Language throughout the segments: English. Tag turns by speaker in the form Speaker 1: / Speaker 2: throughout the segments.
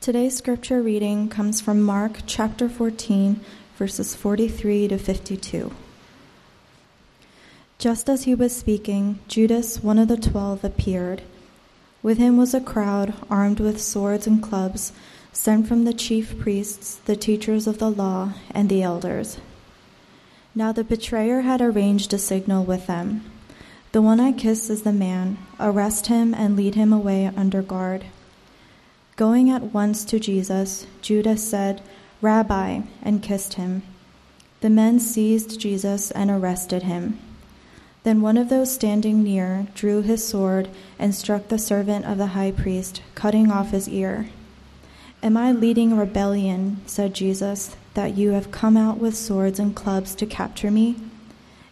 Speaker 1: Today's scripture reading comes from Mark chapter 14, verses 43 to 52. Just as he was speaking, Judas, one of the twelve, appeared. With him was a crowd armed with swords and clubs, sent from the chief priests, the teachers of the law, and the elders. Now the betrayer had arranged a signal with them. The one I kiss is the man. Arrest him and lead him away under guard. Going at once to Jesus, Judas said, Rabbi, and kissed him. The men seized Jesus and arrested him. Then one of those standing near drew his sword and struck the servant of the high priest, cutting off his ear. Am I leading rebellion, said Jesus, that you have come out with swords and clubs to capture me?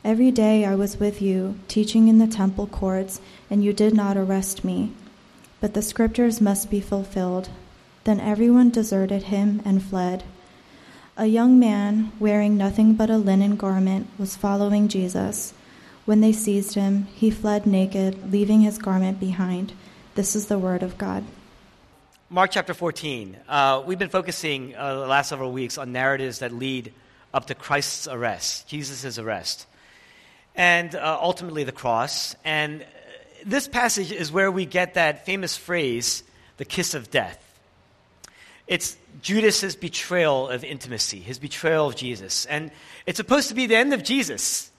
Speaker 1: Every day I was with you, teaching in the temple courts, and you did not arrest me. But the scriptures must be fulfilled. Then everyone deserted him and fled. A young man, wearing nothing but a linen garment, was following Jesus. When they seized him, he fled naked, leaving his garment behind. This is the word of God.
Speaker 2: Mark chapter 14. Uh, we've been focusing uh, the last several weeks on narratives that lead up to Christ's arrest, Jesus' arrest and uh, ultimately the cross. And this passage is where we get that famous phrase, the kiss of death. It's Judas's betrayal of intimacy, his betrayal of Jesus. And it's supposed to be the end of Jesus.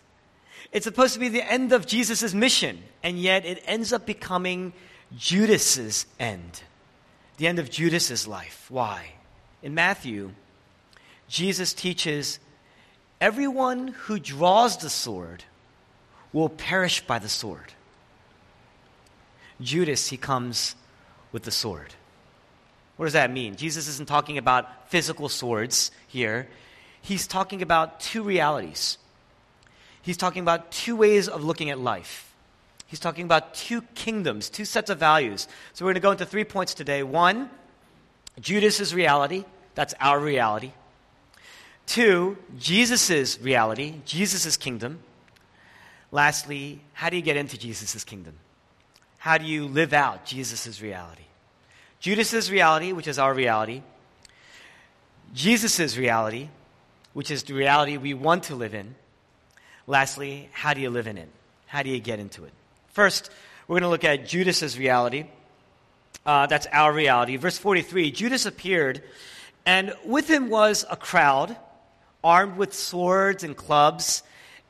Speaker 2: It's supposed to be the end of Jesus' mission. And yet it ends up becoming Judas's end. The end of Judas's life. Why? In Matthew, Jesus teaches everyone who draws the sword will perish by the sword. Judas, he comes with the sword. What does that mean? Jesus isn't talking about physical swords here. He's talking about two realities. He's talking about two ways of looking at life. He's talking about two kingdoms, two sets of values. So we're going to go into three points today. One, Judas's reality. That's our reality. Two, Jesus' reality, Jesus' kingdom. Lastly, how do you get into Jesus' kingdom? How do you live out Jesus' reality? Judas's reality, which is our reality, Jesus' reality, which is the reality we want to live in. Lastly, how do you live in it? How do you get into it? First, we're going to look at Judas's reality. Uh, that's our reality. Verse 43 Judas appeared, and with him was a crowd armed with swords and clubs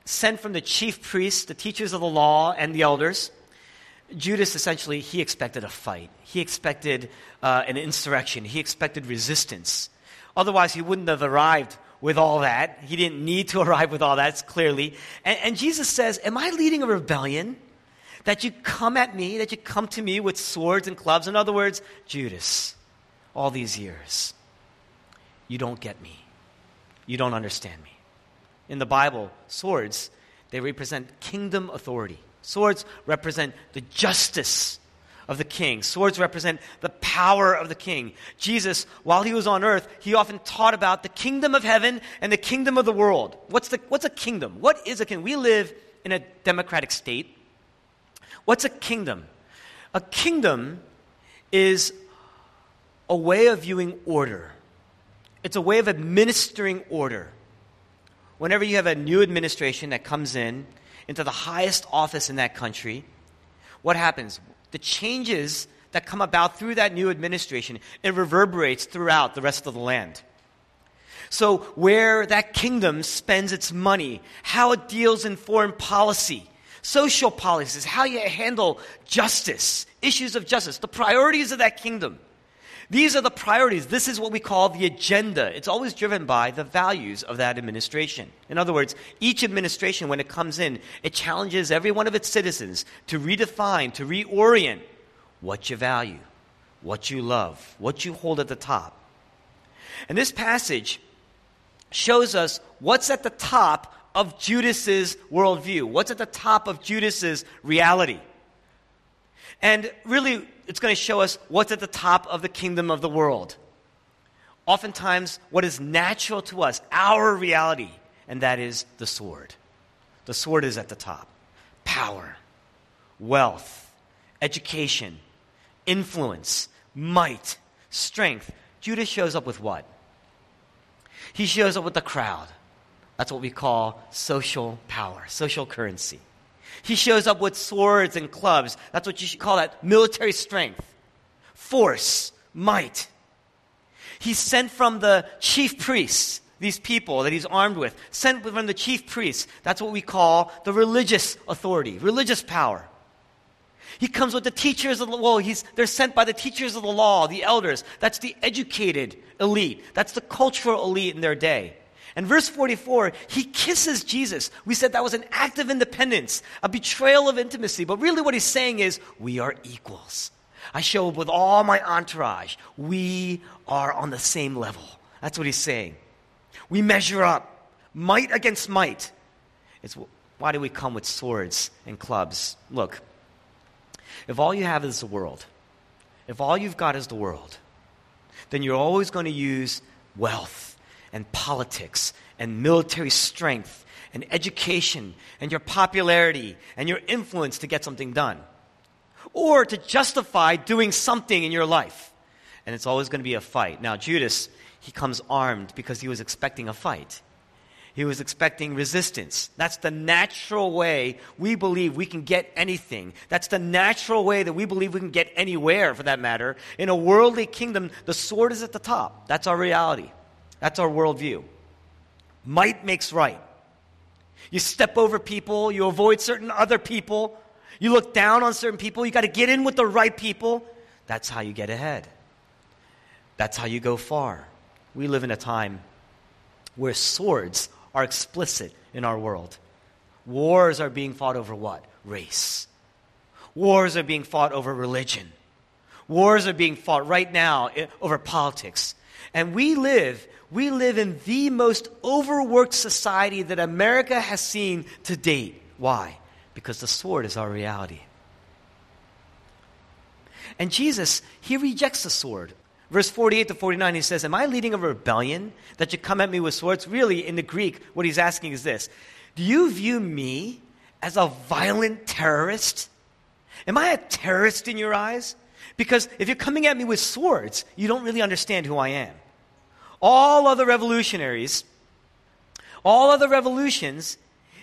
Speaker 2: sent from the chief priests, the teachers of the law, and the elders. Judas essentially, he expected a fight. He expected uh, an insurrection. He expected resistance. Otherwise, he wouldn't have arrived with all that. He didn't need to arrive with all that, clearly. And, and Jesus says, Am I leading a rebellion? That you come at me, that you come to me with swords and clubs. In other words, Judas, all these years, you don't get me. You don't understand me in the Bible, swords, they represent kingdom authority. Swords represent the justice of the king. Swords represent the power of the king. Jesus, while he was on earth, he often taught about the kingdom of heaven and the kingdom of the world. What's, the, what's a kingdom? What is a kingdom? We live in a democratic state. What's a kingdom? A kingdom is a way of viewing order, it's a way of administering order whenever you have a new administration that comes in into the highest office in that country, what happens? The changes that come about through that new administration, it reverberates throughout the rest of the land. So, where that kingdom spends its money, how it deals in foreign policy, social policies, how you handle justice, issues of justice, the priorities of that kingdom, these are the priorities. This is what we call the agenda. It's always driven by the values of that administration. In other words, each administration, when it comes in, it challenges every one of its citizens to redefine, to reorient what you value, what you love, what you hold at the top. And this passage shows us what's at the top of Judas's worldview, what's at the top of Judas's reality. And really, it's going to show us what's at the top of the kingdom of the world. Oftentimes, what is natural to us, our reality, and that is the sword. The sword is at the top. Power, wealth, education, influence, might, strength, Judas shows up with what? He shows up with the crowd. That's what we call social power, social currency. He shows up with swords and clubs. That's what you should call that military strength, force, might. He's sent from the chief priests, these people that he's armed with, sent from the chief priests. That's what we call the religious authority, religious power. He comes with the teachers of the law. He's, they're sent by the teachers of the law, the elders. That's the educated elite. That's the cultural elite in their day. And verse 44, he kisses Jesus. We said that was an act of independence, a betrayal of intimacy. But really, what he's saying is, we are equals. I show up with all my entourage. We are on the same level. That's what he's saying. We measure up, might against might. It's why do we come with swords and clubs? Look, if all you have is the world, if all you've got is the world, then you're always going to use wealth and politics and military strength and education and your popularity and your influence to get something done. Or to justify doing something in your life. And it's always going to be a fight. Now, Judas, he comes armed because he was expecting a fight. He was expecting resistance. That's the natural way we believe we can get anything. That's the natural way that we believe we can get anywhere, for that matter. In a worldly kingdom, the sword is at the top. That's our reality. That's our worldview. Might makes right. You step over people, you avoid certain other people, you look down on certain people, you got to get in with the right people. That's how you get ahead. That's how you go far. We live in a time where swords are explicit in our world. Wars are being fought over what? Race. Wars are being fought over religion. Wars are being fought right now eh, over politics. And we live we live in the most overworked society that America has seen to date. Why? Because the sword is our reality. And Jesus, he rejects the sword. Verse 48 to 49, he says, Am I leading a rebellion that you come at me with swords? Really, in the Greek, what he's asking is this Do you view me as a violent terrorist? Am I a terrorist in your eyes? Because if you're coming at me with swords, you don't really understand who I am. All other revolutionaries, all other revolutions,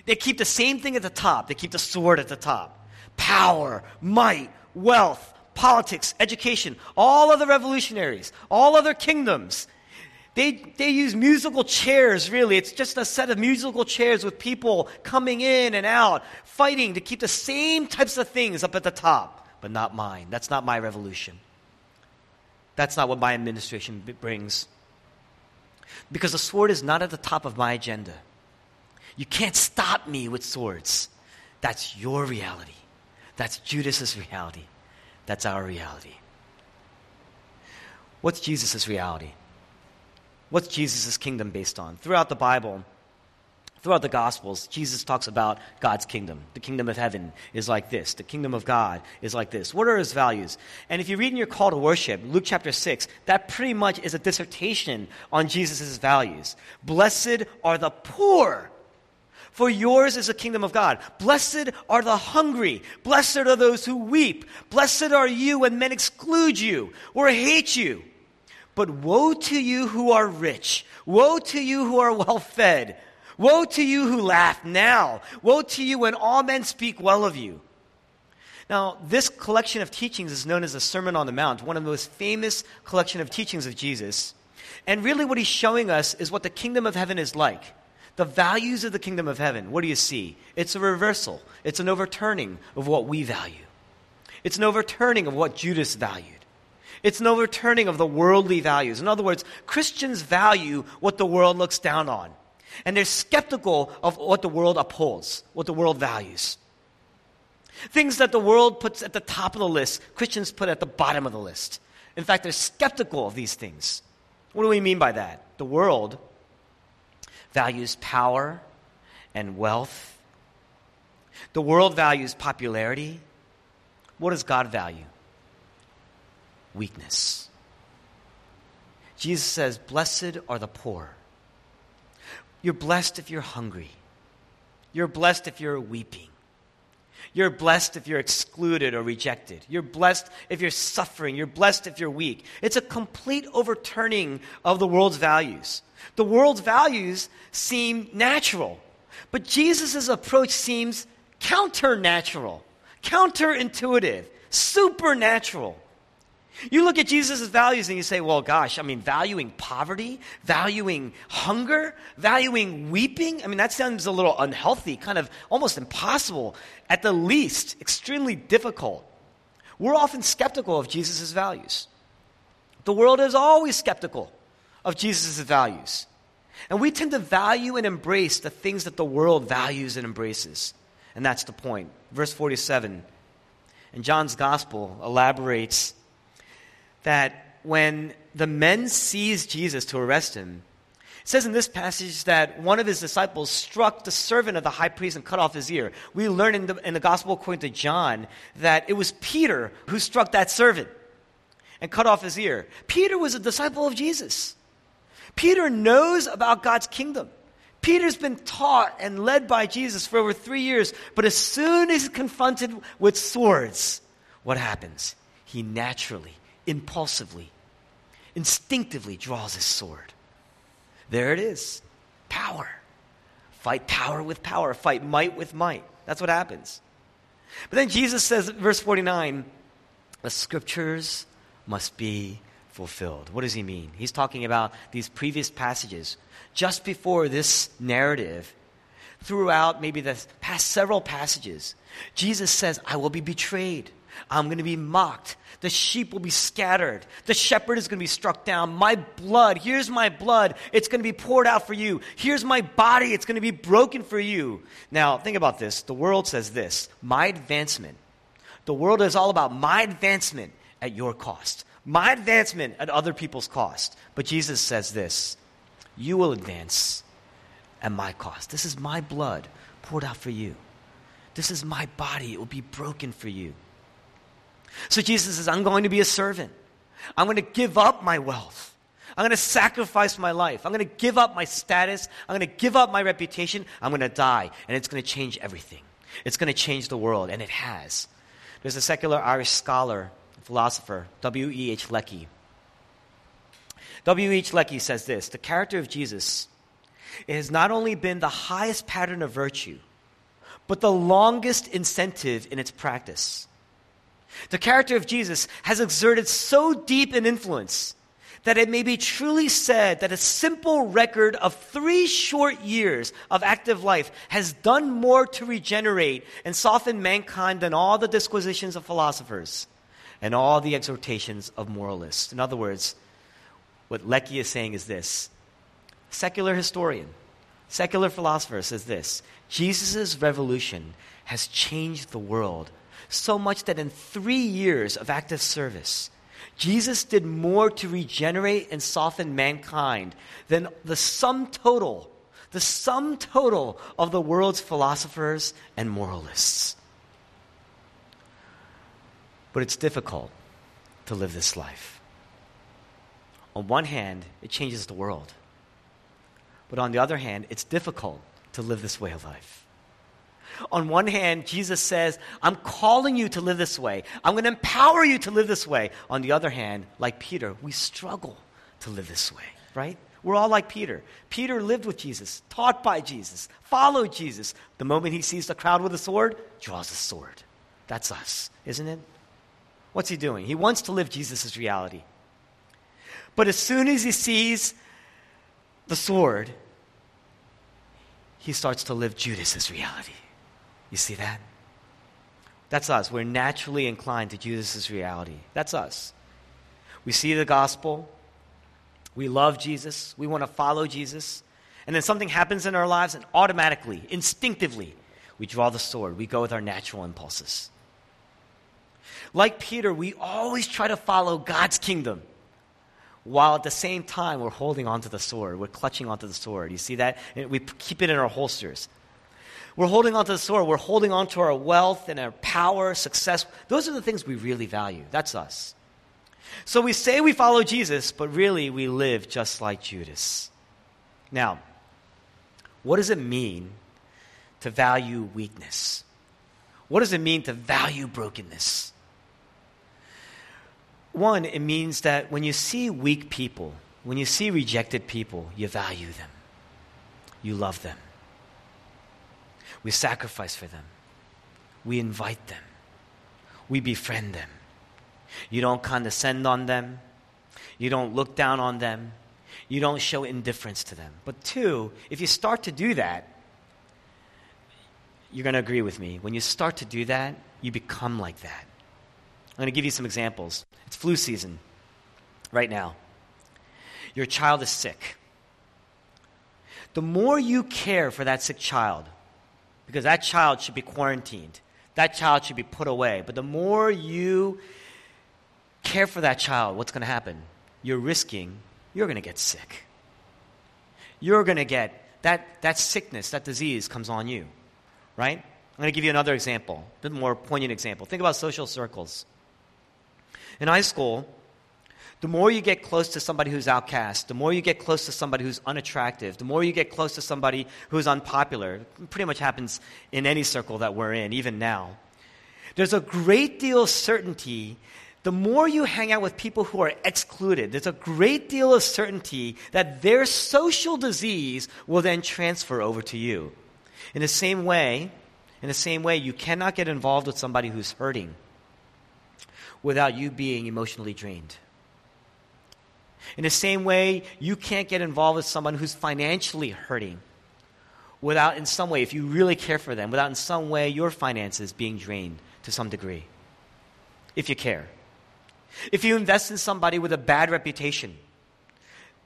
Speaker 2: they keep the same thing at the top. They keep the sword at the top. Power, might, wealth, politics, education. All other revolutionaries, all other kingdoms, they, they use musical chairs, really. It's just a set of musical chairs with people coming in and out, fighting to keep the same types of things up at the top. But not mine. That's not my revolution. That's not what my administration brings. Because the sword is not at the top of my agenda. You can't stop me with swords. That's your reality. That's Judas's reality. That's our reality. What's Jesus' reality? What's Jesus' kingdom based on? Throughout the Bible, Throughout the Gospels, Jesus talks about God's kingdom. The kingdom of heaven is like this. The kingdom of God is like this. What are his values? And if you read in your call to worship, Luke chapter 6, that pretty much is a dissertation on Jesus' values. Blessed are the poor. For yours is the kingdom of God. Blessed are the hungry. Blessed are those who weep. Blessed are you when men exclude you or hate you. But woe to you who are rich. Woe to you who are well fed. Woe to you who laugh now. Woe to you when all men speak well of you. Now, this collection of teachings is known as the Sermon on the Mount, one of the most famous collection of teachings of Jesus. And really what he's showing us is what the kingdom of heaven is like. The values of the kingdom of heaven. What do you see? It's a reversal. It's an overturning of what we value. It's an overturning of what Judas valued. It's an overturning of the worldly values. In other words, Christians value what the world looks down on. And they're skeptical of what the world upholds, what the world values. Things that the world puts at the top of the list, Christians put at the bottom of the list. In fact, they're skeptical of these things. What do we mean by that? The world values power and wealth. The world values popularity. What does God value? Weakness. Jesus says, Blessed are the poor. You're blessed if you're hungry. You're blessed if you're weeping. You're blessed if you're excluded or rejected. You're blessed if you're suffering. You're blessed if you're weak. It's a complete overturning of the world's values. The world's values seem natural, but Jesus' approach seems counter counternatural, counterintuitive, supernatural. You look at Jesus' values and you say, well, gosh, I mean, valuing poverty, valuing hunger, valuing weeping. I mean, that sounds a little unhealthy, kind of almost impossible, at the least, extremely difficult. We're often skeptical of Jesus' values. The world is always skeptical of Jesus' values. And we tend to value and embrace the things that the world values and embraces. And that's the point. Verse 47 in John's gospel elaborates that when the men seized Jesus to arrest him, it says in this passage that one of his disciples struck the servant of the high priest and cut off his ear. We learn in the, in the gospel according to John that it was Peter who struck that servant and cut off his ear. Peter was a disciple of Jesus. Peter knows about God's kingdom. Peter's been taught and led by Jesus for over three years, but as soon as he's confronted with swords, what happens? He naturally impulsively, instinctively draws his sword. There it is power. Fight power with power, fight might with might. That's what happens. But then Jesus says, verse 49, the scriptures must be fulfilled. What does he mean? He's talking about these previous passages. Just before this narrative, throughout maybe the past several passages, Jesus says, I will be betrayed. I'm going to be mocked. The sheep will be scattered. The shepherd is going to be struck down. My blood, here's my blood. It's going to be poured out for you. Here's my body. It's going to be broken for you. Now, think about this. The world says this my advancement. The world is all about my advancement at your cost, my advancement at other people's cost. But Jesus says this you will advance at my cost. This is my blood poured out for you. This is my body. It will be broken for you. So Jesus says, I'm going to be a servant. I'm going to give up my wealth. I'm going to sacrifice my life. I'm going to give up my status. I'm going to give up my reputation. I'm going to die. And it's going to change everything. It's going to change the world. And it has. There's a secular Irish scholar, philosopher, W.E.H. Lecky. W.H. Lecky says this The character of Jesus has not only been the highest pattern of virtue, but the longest incentive in its practice. The character of Jesus has exerted so deep an influence that it may be truly said that a simple record of three short years of active life has done more to regenerate and soften mankind than all the disquisitions of philosophers and all the exhortations of moralists. In other words, what Lecky is saying is this secular historian, secular philosopher says this Jesus' revolution has changed the world so much that in three years of active service, Jesus did more to regenerate and soften mankind than the sum total, the sum total of the world's philosophers and moralists. But it's difficult to live this life. On one hand, it changes the world. But on the other hand, it's difficult to live this way of life. On one hand, Jesus says, I'm calling you to live this way. I'm going to empower you to live this way. On the other hand, like Peter, we struggle to live this way, right? We're all like Peter. Peter lived with Jesus, taught by Jesus, followed Jesus. The moment he sees the crowd with a sword, draws a sword. That's us, isn't it? What's he doing? He wants to live Jesus' reality. But as soon as he sees the sword, he starts to live Judas's reality. You see that? That's us. We're naturally inclined to Jesus' reality. That's us. We see the gospel. We love Jesus. We want to follow Jesus. And then something happens in our lives, and automatically, instinctively, we draw the sword. We go with our natural impulses. Like Peter, we always try to follow God's kingdom while at the same time we're holding onto the sword. We're clutching onto the sword. You see that? We keep it in our holsters. We're holding on to the sword. We're holding on to our wealth and our power, success. Those are the things we really value. That's us. So we say we follow Jesus, but really we live just like Judas. Now, what does it mean to value weakness? What does it mean to value brokenness? One, it means that when you see weak people, when you see rejected people, you value them, you love them. We sacrifice for them, we invite them, we befriend them. You don't condescend on them, you don't look down on them, you don't show indifference to them. But two, if you start to do that, you're going to agree with me. When you start to do that, you become like that. I'm going to give you some examples. It's flu season right now. Your child is sick. The more you care for that sick child, because that child should be quarantined, that child should be put away, but the more you care for that child, what's going to happen? You're risking, you're going to get sick. You're going to get that, that sickness, that disease comes on you, right? I'm going to give you another example, a bit more poignant example. Think about social circles. In high school, the more you get close to somebody who's outcast, the more you get close to somebody who's unattractive, the more you get close to somebody who's unpopular, pretty much happens in any circle that we're in, even now. There's a great deal of certainty. The more you hang out with people who are excluded, there's a great deal of certainty that their social disease will then transfer over to you. In the same way, in the same way, you cannot get involved with somebody who's hurting without you being emotionally drained. In the same way, you can't get involved with someone who's financially hurting without, in some way, if you really care for them, without in some way your finances being drained to some degree. If you care. If you invest in somebody with a bad reputation,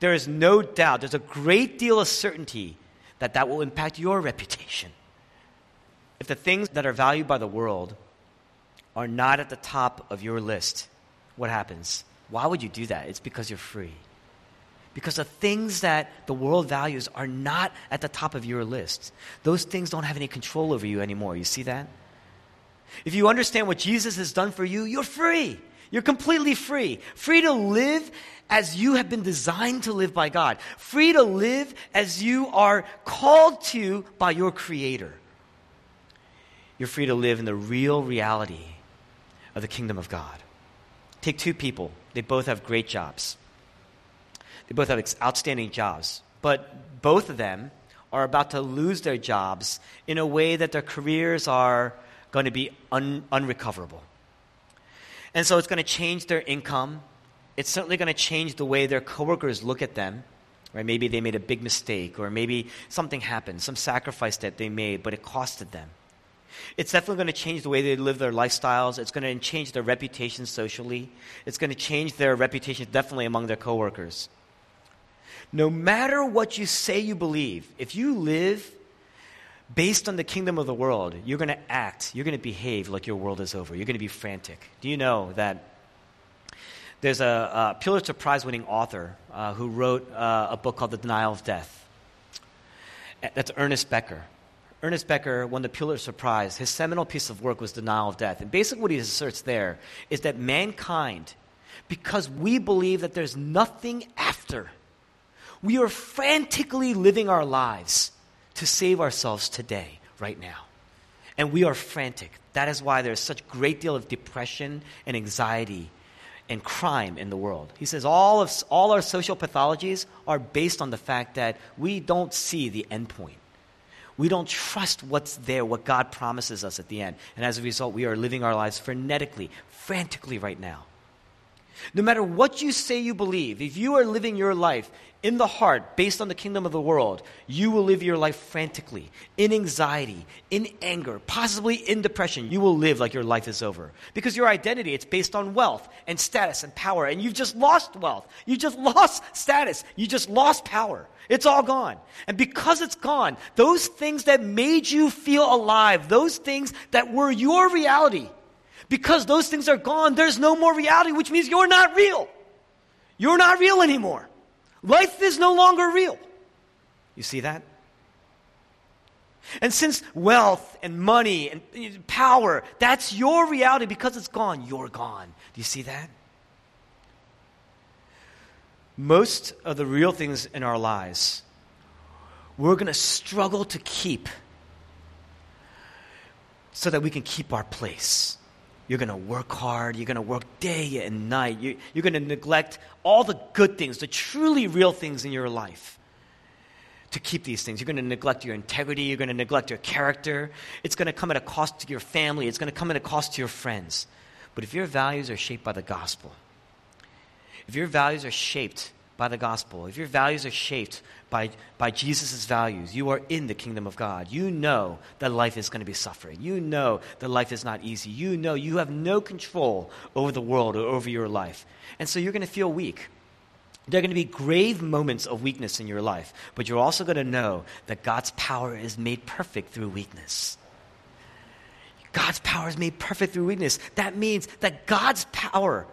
Speaker 2: there is no doubt, there's a great deal of certainty that that will impact your reputation. If the things that are valued by the world are not at the top of your list, what happens? Why would you do that? It's because you're free. Because the things that the world values are not at the top of your list. Those things don't have any control over you anymore. You see that? If you understand what Jesus has done for you, you're free. You're completely free. Free to live as you have been designed to live by God. Free to live as you are called to by your Creator. You're free to live in the real reality of the kingdom of God. Take two people, they both have great jobs. They both have outstanding jobs, but both of them are about to lose their jobs in a way that their careers are going to be un- unrecoverable. And so it's going to change their income. It's certainly going to change the way their coworkers look at them. Right? Maybe they made a big mistake, or maybe something happened, some sacrifice that they made, but it costed them. It's definitely going to change the way they live their lifestyles. It's going to change their reputation socially. It's going to change their reputation definitely among their coworkers. No matter what you say you believe, if you live based on the kingdom of the world, you're going to act, you're going to behave like your world is over. You're going to be frantic. Do you know that there's a, Pulitzer Prize winning author uh, who wrote uh, a book called The Denial of Death? That's Ernest Becker. Ernest Becker won the Pulitzer Prize. His seminal piece of work was Denial of Death. And basically, what he asserts there is that mankind, because we believe that there's nothing after, we are frantically living our lives to save ourselves today, right now. And we are frantic. That is why there's such great deal of depression and anxiety and crime in the world. He says all of all our social pathologies are based on the fact that we don't see the end point. We don't trust what's there, what God promises us at the end. And as a result, we are living our lives frenetically, frantically right now. No matter what you say you believe, if you are living your life in the heart based on the kingdom of the world, you will live your life frantically, in anxiety, in anger, possibly in depression. You will live like your life is over. Because your identity, it's based on wealth and status and power. And you've just lost wealth. You just lost status. You just lost power. It's all gone. And because it's gone, those things that made you feel alive, those things that were your reality, because those things are gone, there's no more reality, which means you're not real. You're not real anymore. Life is no longer real. You see that? And since wealth and money and power, that's your reality because it's gone, you're gone. Do you see that? Most of the real things in our lives, we're going to struggle to keep so that we can keep our place. You're going to work hard. You're going to work day and night. You, you're going to neglect all the good things, the truly real things in your life to keep these things. You're going to neglect your integrity. You're going to neglect your character. It's going to come at a cost to your family. It's going to come at a cost to your friends. But if your values are shaped by the gospel, if your values are shaped by the gospel, if your values are shaped by, by Jesus' values, you are in the kingdom of God. You know that life is going to be suffering. You know that life is not easy. You know you have no control over the world or over your life. And so you're going to feel weak. There are going to be grave moments of weakness in your life, but you're also going to know that God's power is made perfect through weakness. God's power is made perfect through weakness. That means that God's power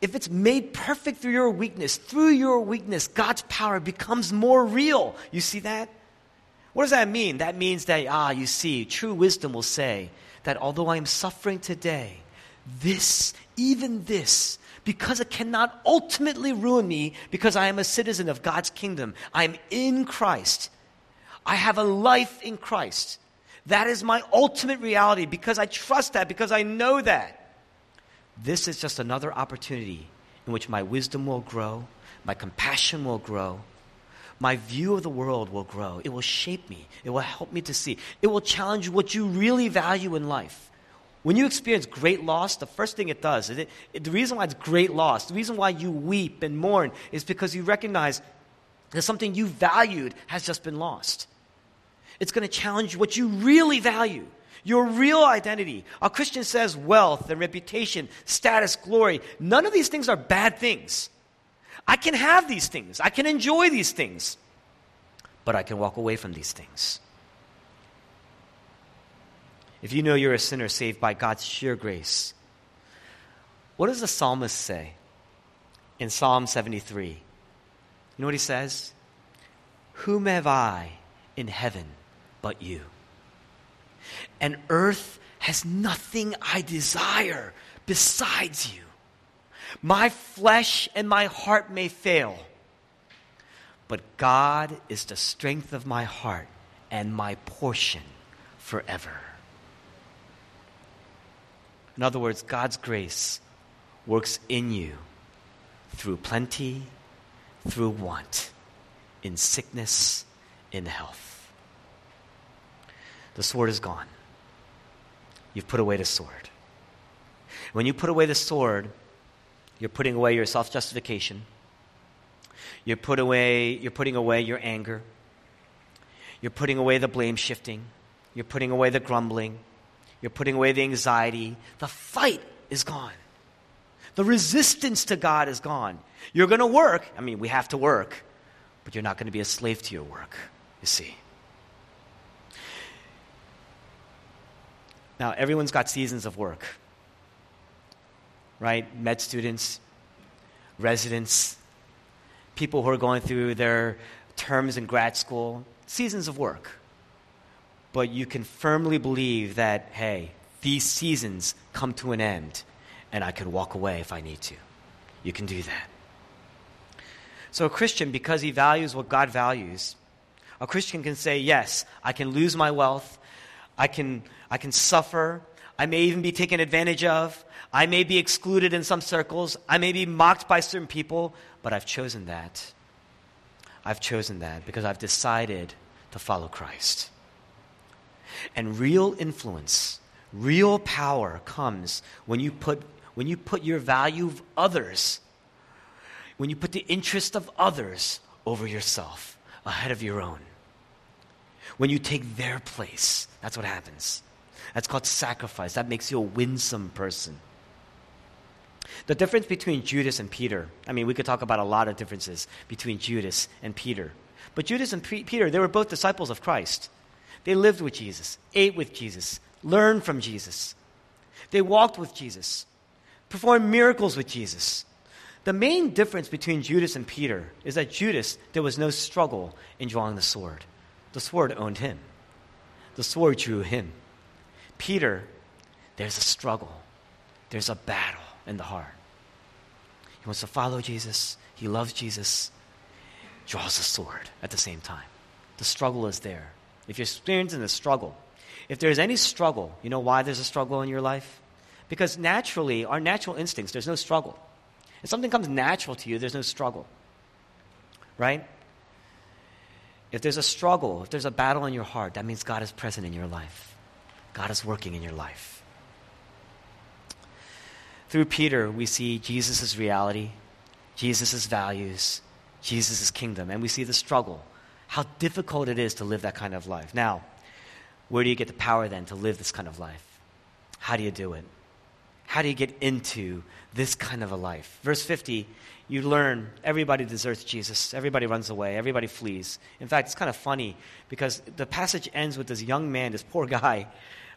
Speaker 2: if it's made perfect through your weakness, through your weakness, God's power becomes more real. You see that? What does that mean? That means that, ah, you see, true wisdom will say that although I am suffering today, this, even this, because it cannot ultimately ruin me because I am a citizen of God's kingdom, I am in Christ. I have a life in Christ. That is my ultimate reality because I trust that, because I know that. This is just another opportunity in which my wisdom will grow, my compassion will grow, my view of the world will grow. It will shape me, it will help me to see, it will challenge what you really value in life. When you experience great loss, the first thing it does, it, it, the reason why it's great loss, the reason why you weep and mourn is because you recognize that something you valued has just been lost. It's going to challenge what you really value your real identity. A Christian says wealth and reputation, status, glory. None of these things are bad things. I can have these things, I can enjoy these things, but I can walk away from these things. If you know you're a sinner saved by God's sheer grace, what does the psalmist say in Psalm 73? You know what he says? Whom have I in heaven but you? And earth has nothing I desire besides you. My flesh and my heart may fail, but God is the strength of my heart and my portion forever. In other words, God's grace works in you through plenty, through want, in sickness, in health. The sword is gone. You've put away the sword. When you put away the sword, you're putting away your self justification. You're, put away, you're putting away your anger. You're putting away the blame shifting. You're putting away the grumbling. You're putting away the anxiety. The fight is gone. The resistance to God is gone. You're going to work. I mean, we have to work, but you're not going to be a slave to your work, you see. Now, everyone's got seasons of work, right? Med students, residents, people who are going through their terms in grad school, seasons of work. But you can firmly believe that, hey, these seasons come to an end, and I can walk away if I need to. You can do that. So, a Christian, because he values what God values, a Christian can say, Yes, I can lose my wealth, I can, I can suffer. I may even be taken advantage of. I may be excluded in some circles. I may be mocked by certain people, but I've chosen that. I've chosen that because I've decided to follow Christ. And real influence, real power comes when you put, when you put your value of others, when you put the interest of others over yourself, ahead of your own. When you take their place, that's what happens. That's called sacrifice. That makes you a winsome person. The difference between Judas and Peter, I mean, we could talk about a lot of differences between Judas and Peter. But Judas and P- Peter, they were both disciples of Christ. They lived with Jesus, ate with Jesus, learned from Jesus. They walked with Jesus, performed miracles with Jesus. The main difference between Judas and Peter is that Judas, there was no struggle in drawing the sword. The sword owned him, the sword drew him. Peter, there's a struggle, there's a battle in the heart. He wants to follow Jesus, he loves Jesus, draws a sword at the same time. The struggle is there. If you're experiencing the struggle, if there's any struggle, you know why there's a struggle in your life? Because naturally, our natural instincts, there's no struggle. If something comes natural to you, there's no struggle. Right? If there's a struggle, if there's a battle in your heart, that means God is present in your life. God is working in your life. Through Peter, we see Jesus' reality, Jesus' values, Jesus' kingdom, and we see the struggle, how difficult it is to live that kind of life. Now, where do you get the power then to live this kind of life? How do you do it? How do you get into this kind of a life? Verse 50, you learn everybody deserts Jesus. Everybody runs away. Everybody flees. In fact, it's kind of funny because the passage ends with this young man, this poor guy.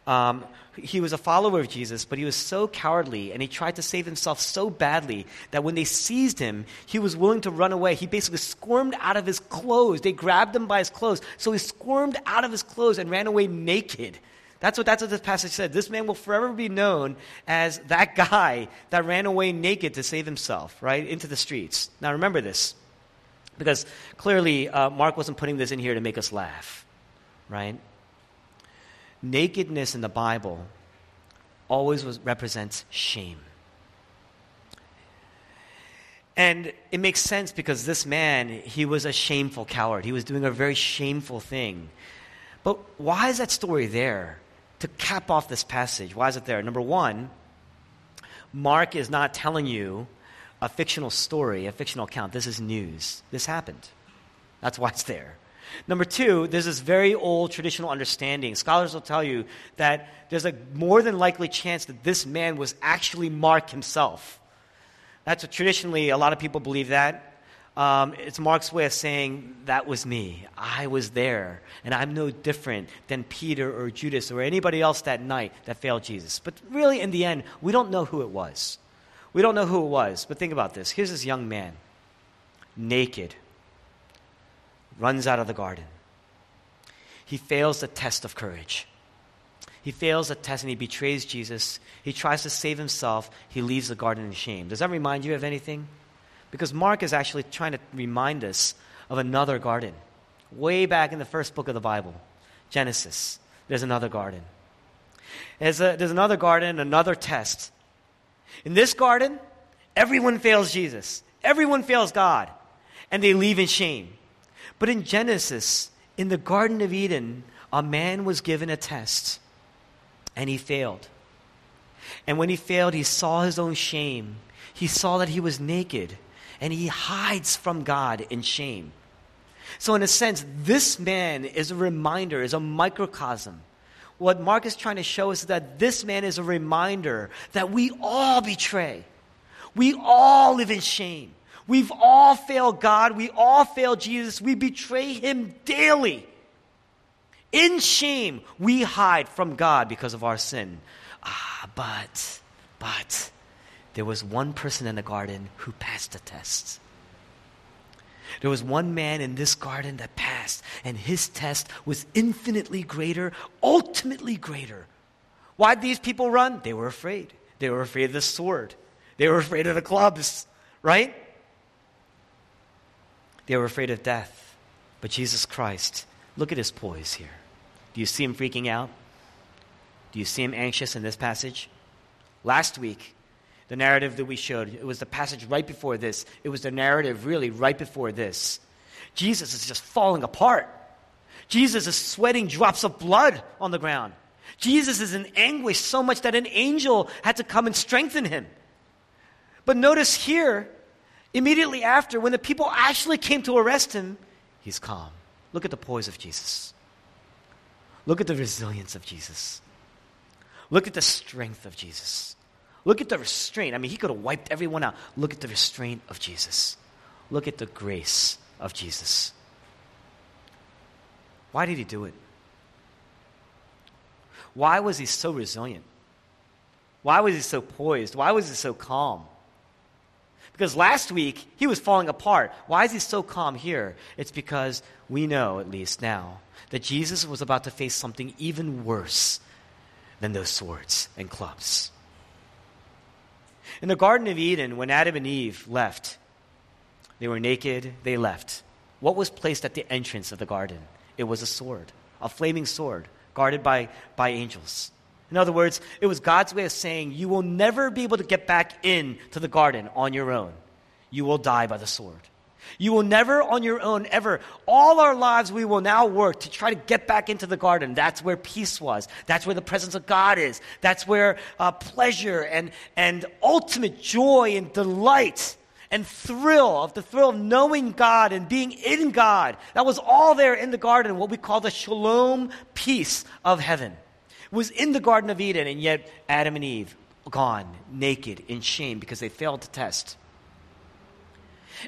Speaker 2: Um, he was a follower of Jesus, but he was so cowardly and he tried to save himself so badly that when they seized him, he was willing to run away. He basically squirmed out of his clothes. They grabbed him by his clothes. So he squirmed out of his clothes and ran away naked. That's what, that's what this passage said. This man will forever be known as that guy that ran away naked to save himself, right, into the streets. Now remember this, because clearly uh, Mark wasn't putting this in here to make us laugh, right? Nakedness in the Bible always was, represents shame. And it makes sense because this man, he was a shameful coward. He was doing a very shameful thing. But why is that story there? To cap off this passage. Why is it there? Number one, Mark is not telling you a fictional story, a fictional account. This is news. This happened. That's why it's there. Number two, there's this very old traditional understanding. Scholars will tell you that there's a more than likely chance that this man was actually Mark himself. That's what traditionally a lot of people believe that. Um, it's Mark's way of saying, That was me. I was there. And I'm no different than Peter or Judas or anybody else that night that failed Jesus. But really, in the end, we don't know who it was. We don't know who it was. But think about this here's this young man, naked, runs out of the garden. He fails the test of courage. He fails the test and he betrays Jesus. He tries to save himself. He leaves the garden in shame. Does that remind you of anything? Because Mark is actually trying to remind us of another garden. Way back in the first book of the Bible, Genesis, there's another garden. There's, a, there's another garden, another test. In this garden, everyone fails Jesus, everyone fails God, and they leave in shame. But in Genesis, in the Garden of Eden, a man was given a test, and he failed. And when he failed, he saw his own shame. He saw that he was naked and he hides from God in shame. So, in a sense, this man is a reminder, is a microcosm. What Mark is trying to show is that this man is a reminder that we all betray. We all live in shame. We've all failed God. We all fail Jesus. We betray him daily. In shame, we hide from God because of our sin. Ah, but, but, there was one person in the garden who passed the test. There was one man in this garden that passed, and his test was infinitely greater, ultimately greater. Why did these people run? They were afraid. They were afraid of the sword, they were afraid of the clubs, right? They were afraid of death. But Jesus Christ, look at his poise here. Do you see him freaking out? Do you see him anxious in this passage? Last week, the narrative that we showed. It was the passage right before this. It was the narrative really right before this. Jesus is just falling apart. Jesus is sweating drops of blood on the ground. Jesus is in anguish so much that an angel had to come and strengthen him. But notice here, immediately after, when the people actually came to arrest him, he's calm. Look at the poise of Jesus. Look at the resilience of Jesus. Look at the strength of Jesus. Look at the restraint. I mean, he could have wiped everyone out. Look at the restraint of Jesus. Look at the grace of Jesus. Why did he do it? Why was he so resilient? Why was he so poised? Why was he so calm? Because last week he was falling apart. Why is he so calm here? It's because we know, at least now, that Jesus was about to face something even worse than those swords and clubs. In the Garden of Eden, when Adam and Eve left, they were naked, they left. What was placed at the entrance of the garden? It was a sword, a flaming sword, guarded by, by angels. In other words, it was God's way of saying, You will never be able to get back into the garden on your own. You will die by the sword. You will never on your own ever. All our lives we will now work to try to get back into the garden. That's where peace was. That's where the presence of God is. That's where uh, pleasure and, and ultimate joy and delight and thrill of the thrill of knowing God and being in God. That was all there in the garden, what we call the shalom peace of heaven. It was in the Garden of Eden, and yet Adam and Eve gone naked in shame because they failed to test.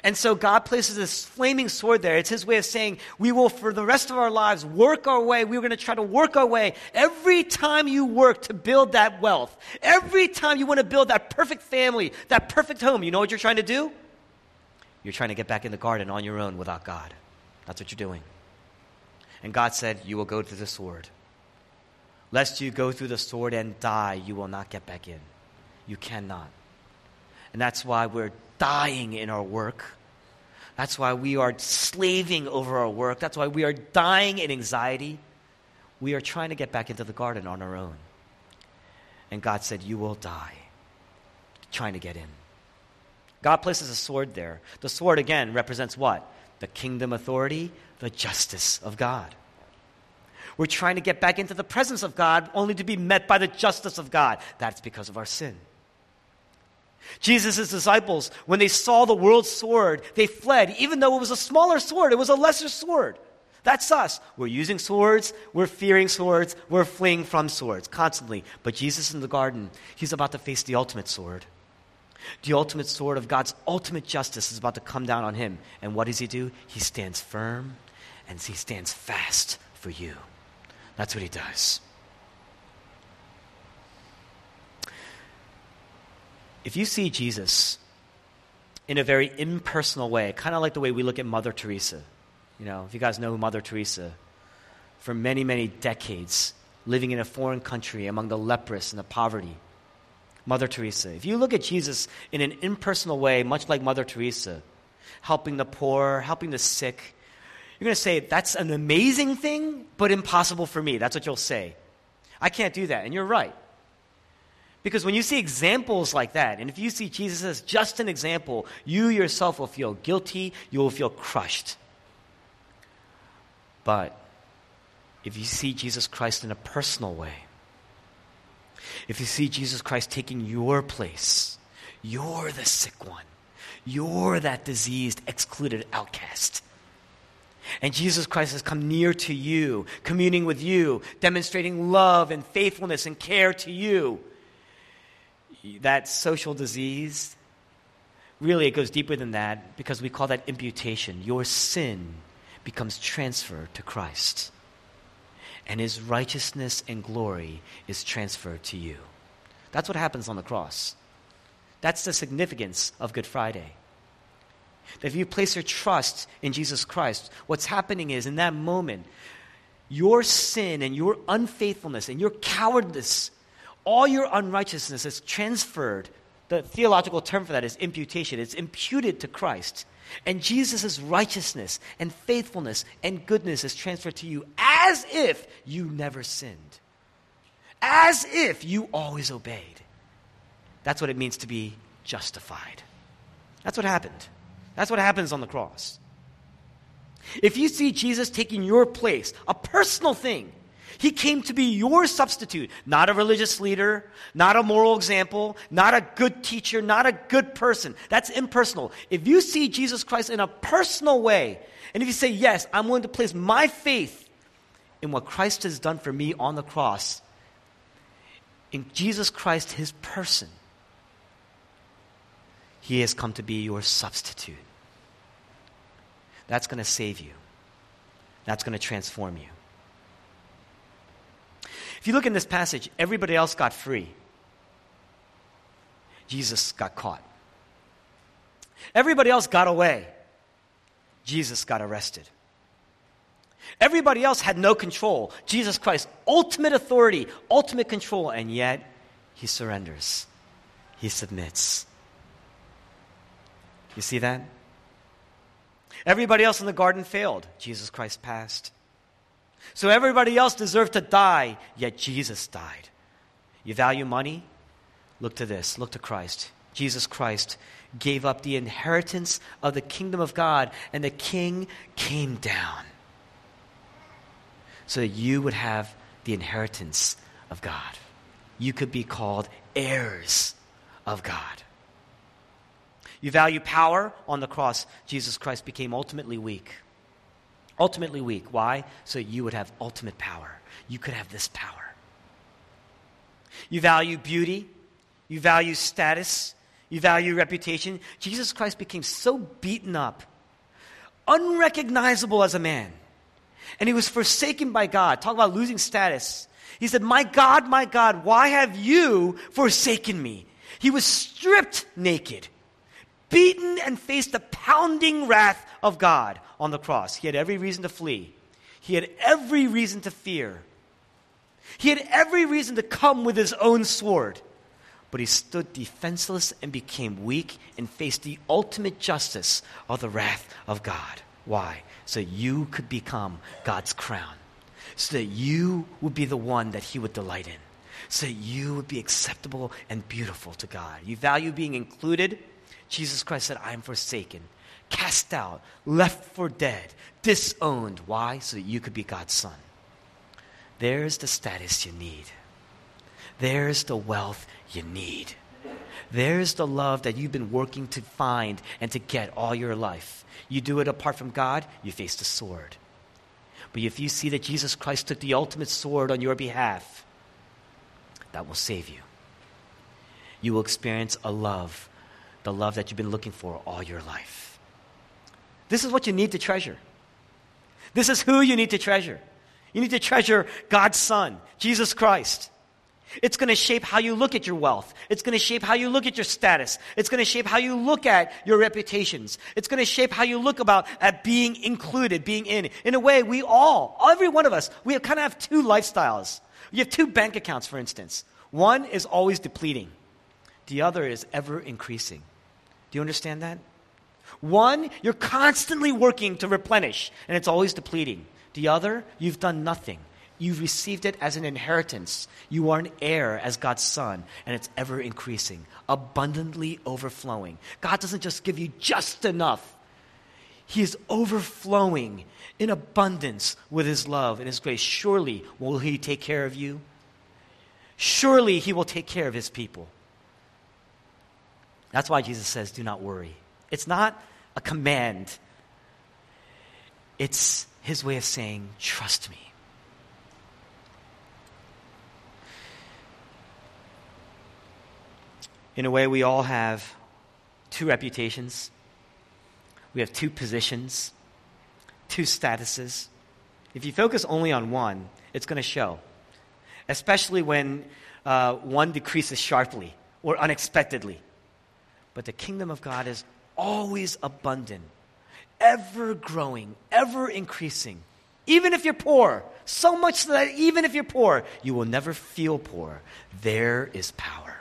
Speaker 2: And so God places this flaming sword there. It's his way of saying, we will, for the rest of our lives, work our way. We're going to try to work our way. Every time you work to build that wealth, every time you want to build that perfect family, that perfect home, you know what you're trying to do? You're trying to get back in the garden on your own without God. That's what you're doing. And God said, You will go through the sword. Lest you go through the sword and die, you will not get back in. You cannot. And that's why we're dying in our work. That's why we are slaving over our work. That's why we are dying in anxiety. We are trying to get back into the garden on our own. And God said, You will die trying to get in. God places a sword there. The sword, again, represents what? The kingdom authority, the justice of God. We're trying to get back into the presence of God only to be met by the justice of God. That's because of our sin. Jesus' disciples, when they saw the world's sword, they fled, even though it was a smaller sword, it was a lesser sword. That's us. We're using swords, we're fearing swords, we're fleeing from swords constantly. But Jesus in the garden, he's about to face the ultimate sword. The ultimate sword of God's ultimate justice is about to come down on him. And what does he do? He stands firm and he stands fast for you. That's what he does. If you see Jesus in a very impersonal way, kind of like the way we look at Mother Teresa, you know, if you guys know Mother Teresa, for many, many decades, living in a foreign country among the leprous and the poverty. Mother Teresa. If you look at Jesus in an impersonal way, much like Mother Teresa, helping the poor, helping the sick, you're going to say, that's an amazing thing, but impossible for me. That's what you'll say. I can't do that. And you're right. Because when you see examples like that, and if you see Jesus as just an example, you yourself will feel guilty, you will feel crushed. But if you see Jesus Christ in a personal way, if you see Jesus Christ taking your place, you're the sick one. You're that diseased, excluded outcast. And Jesus Christ has come near to you, communing with you, demonstrating love and faithfulness and care to you that social disease, really it goes deeper than that because we call that imputation. Your sin becomes transferred to Christ, and his righteousness and glory is transferred to you. That's what happens on the cross. That's the significance of Good Friday. That if you place your trust in Jesus Christ, what's happening is in that moment, your sin and your unfaithfulness and your cowardice all your unrighteousness is transferred. The theological term for that is imputation. It's imputed to Christ. And Jesus' righteousness and faithfulness and goodness is transferred to you as if you never sinned, as if you always obeyed. That's what it means to be justified. That's what happened. That's what happens on the cross. If you see Jesus taking your place, a personal thing, he came to be your substitute, not a religious leader, not a moral example, not a good teacher, not a good person. That's impersonal. If you see Jesus Christ in a personal way, and if you say, Yes, I'm willing to place my faith in what Christ has done for me on the cross, in Jesus Christ, his person, he has come to be your substitute. That's going to save you. That's going to transform you. If you look in this passage, everybody else got free. Jesus got caught. Everybody else got away. Jesus got arrested. Everybody else had no control. Jesus Christ, ultimate authority, ultimate control, and yet he surrenders. He submits. You see that? Everybody else in the garden failed. Jesus Christ passed. So everybody else deserved to die, yet Jesus died. You value money? Look to this. Look to Christ. Jesus Christ gave up the inheritance of the kingdom of God, and the king came down so that you would have the inheritance of God. You could be called heirs of God. You value power on the cross. Jesus Christ became ultimately weak. Ultimately weak. Why? So you would have ultimate power. You could have this power. You value beauty. You value status. You value reputation. Jesus Christ became so beaten up, unrecognizable as a man. And he was forsaken by God. Talk about losing status. He said, My God, my God, why have you forsaken me? He was stripped naked, beaten, and faced the pounding wrath of God on the cross. He had every reason to flee, he had every reason to fear. He had every reason to come with his own sword. But he stood defenseless and became weak and faced the ultimate justice of the wrath of God. Why? So you could become God's crown. So that you would be the one that he would delight in. So that you would be acceptable and beautiful to God. You value being included. Jesus Christ said, I am forsaken, cast out, left for dead, disowned. Why? So that you could be God's son. There's the status you need. There's the wealth you need. There's the love that you've been working to find and to get all your life. You do it apart from God, you face the sword. But if you see that Jesus Christ took the ultimate sword on your behalf, that will save you. You will experience a love, the love that you've been looking for all your life. This is what you need to treasure. This is who you need to treasure. You need to treasure God's Son, Jesus Christ. It's going to shape how you look at your wealth. It's going to shape how you look at your status. It's going to shape how you look at your reputations. It's going to shape how you look about at being included, being in. In a way, we all, every one of us, we have kind of have two lifestyles. You have two bank accounts, for instance. One is always depleting. The other is ever increasing. Do you understand that? One, you're constantly working to replenish, and it's always depleting. The other, you've done nothing. You've received it as an inheritance. You are an heir as God's son, and it's ever increasing, abundantly overflowing. God doesn't just give you just enough, He is overflowing in abundance with His love and His grace. Surely will He take care of you. Surely He will take care of His people. That's why Jesus says, Do not worry. It's not a command, it's His way of saying, Trust me. In a way, we all have two reputations, we have two positions, two statuses. If you focus only on one, it's going to show, especially when uh, one decreases sharply or unexpectedly. But the kingdom of God is always abundant, ever growing, ever increasing. Even if you're poor, so much that even if you're poor, you will never feel poor. There is power.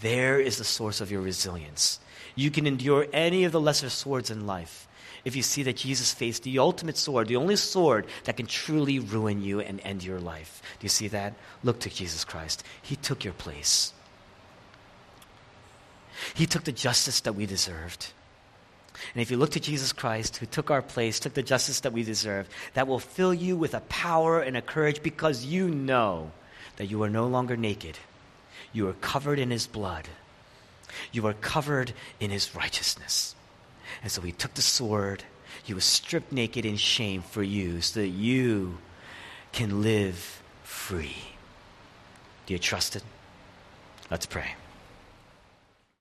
Speaker 2: There is the source of your resilience. You can endure any of the lesser swords in life if you see that Jesus faced the ultimate sword, the only sword that can truly ruin you and end your life. Do you see that? Look to Jesus Christ. He took your place. He took the justice that we deserved. And if you look to Jesus Christ, who took our place, took the justice that we deserve, that will fill you with a power and a courage because you know that you are no longer naked you are covered in his blood. You are covered in his righteousness. And so he took the sword. He was stripped naked in shame for you so that you can live free. Do you trust it? Let's pray.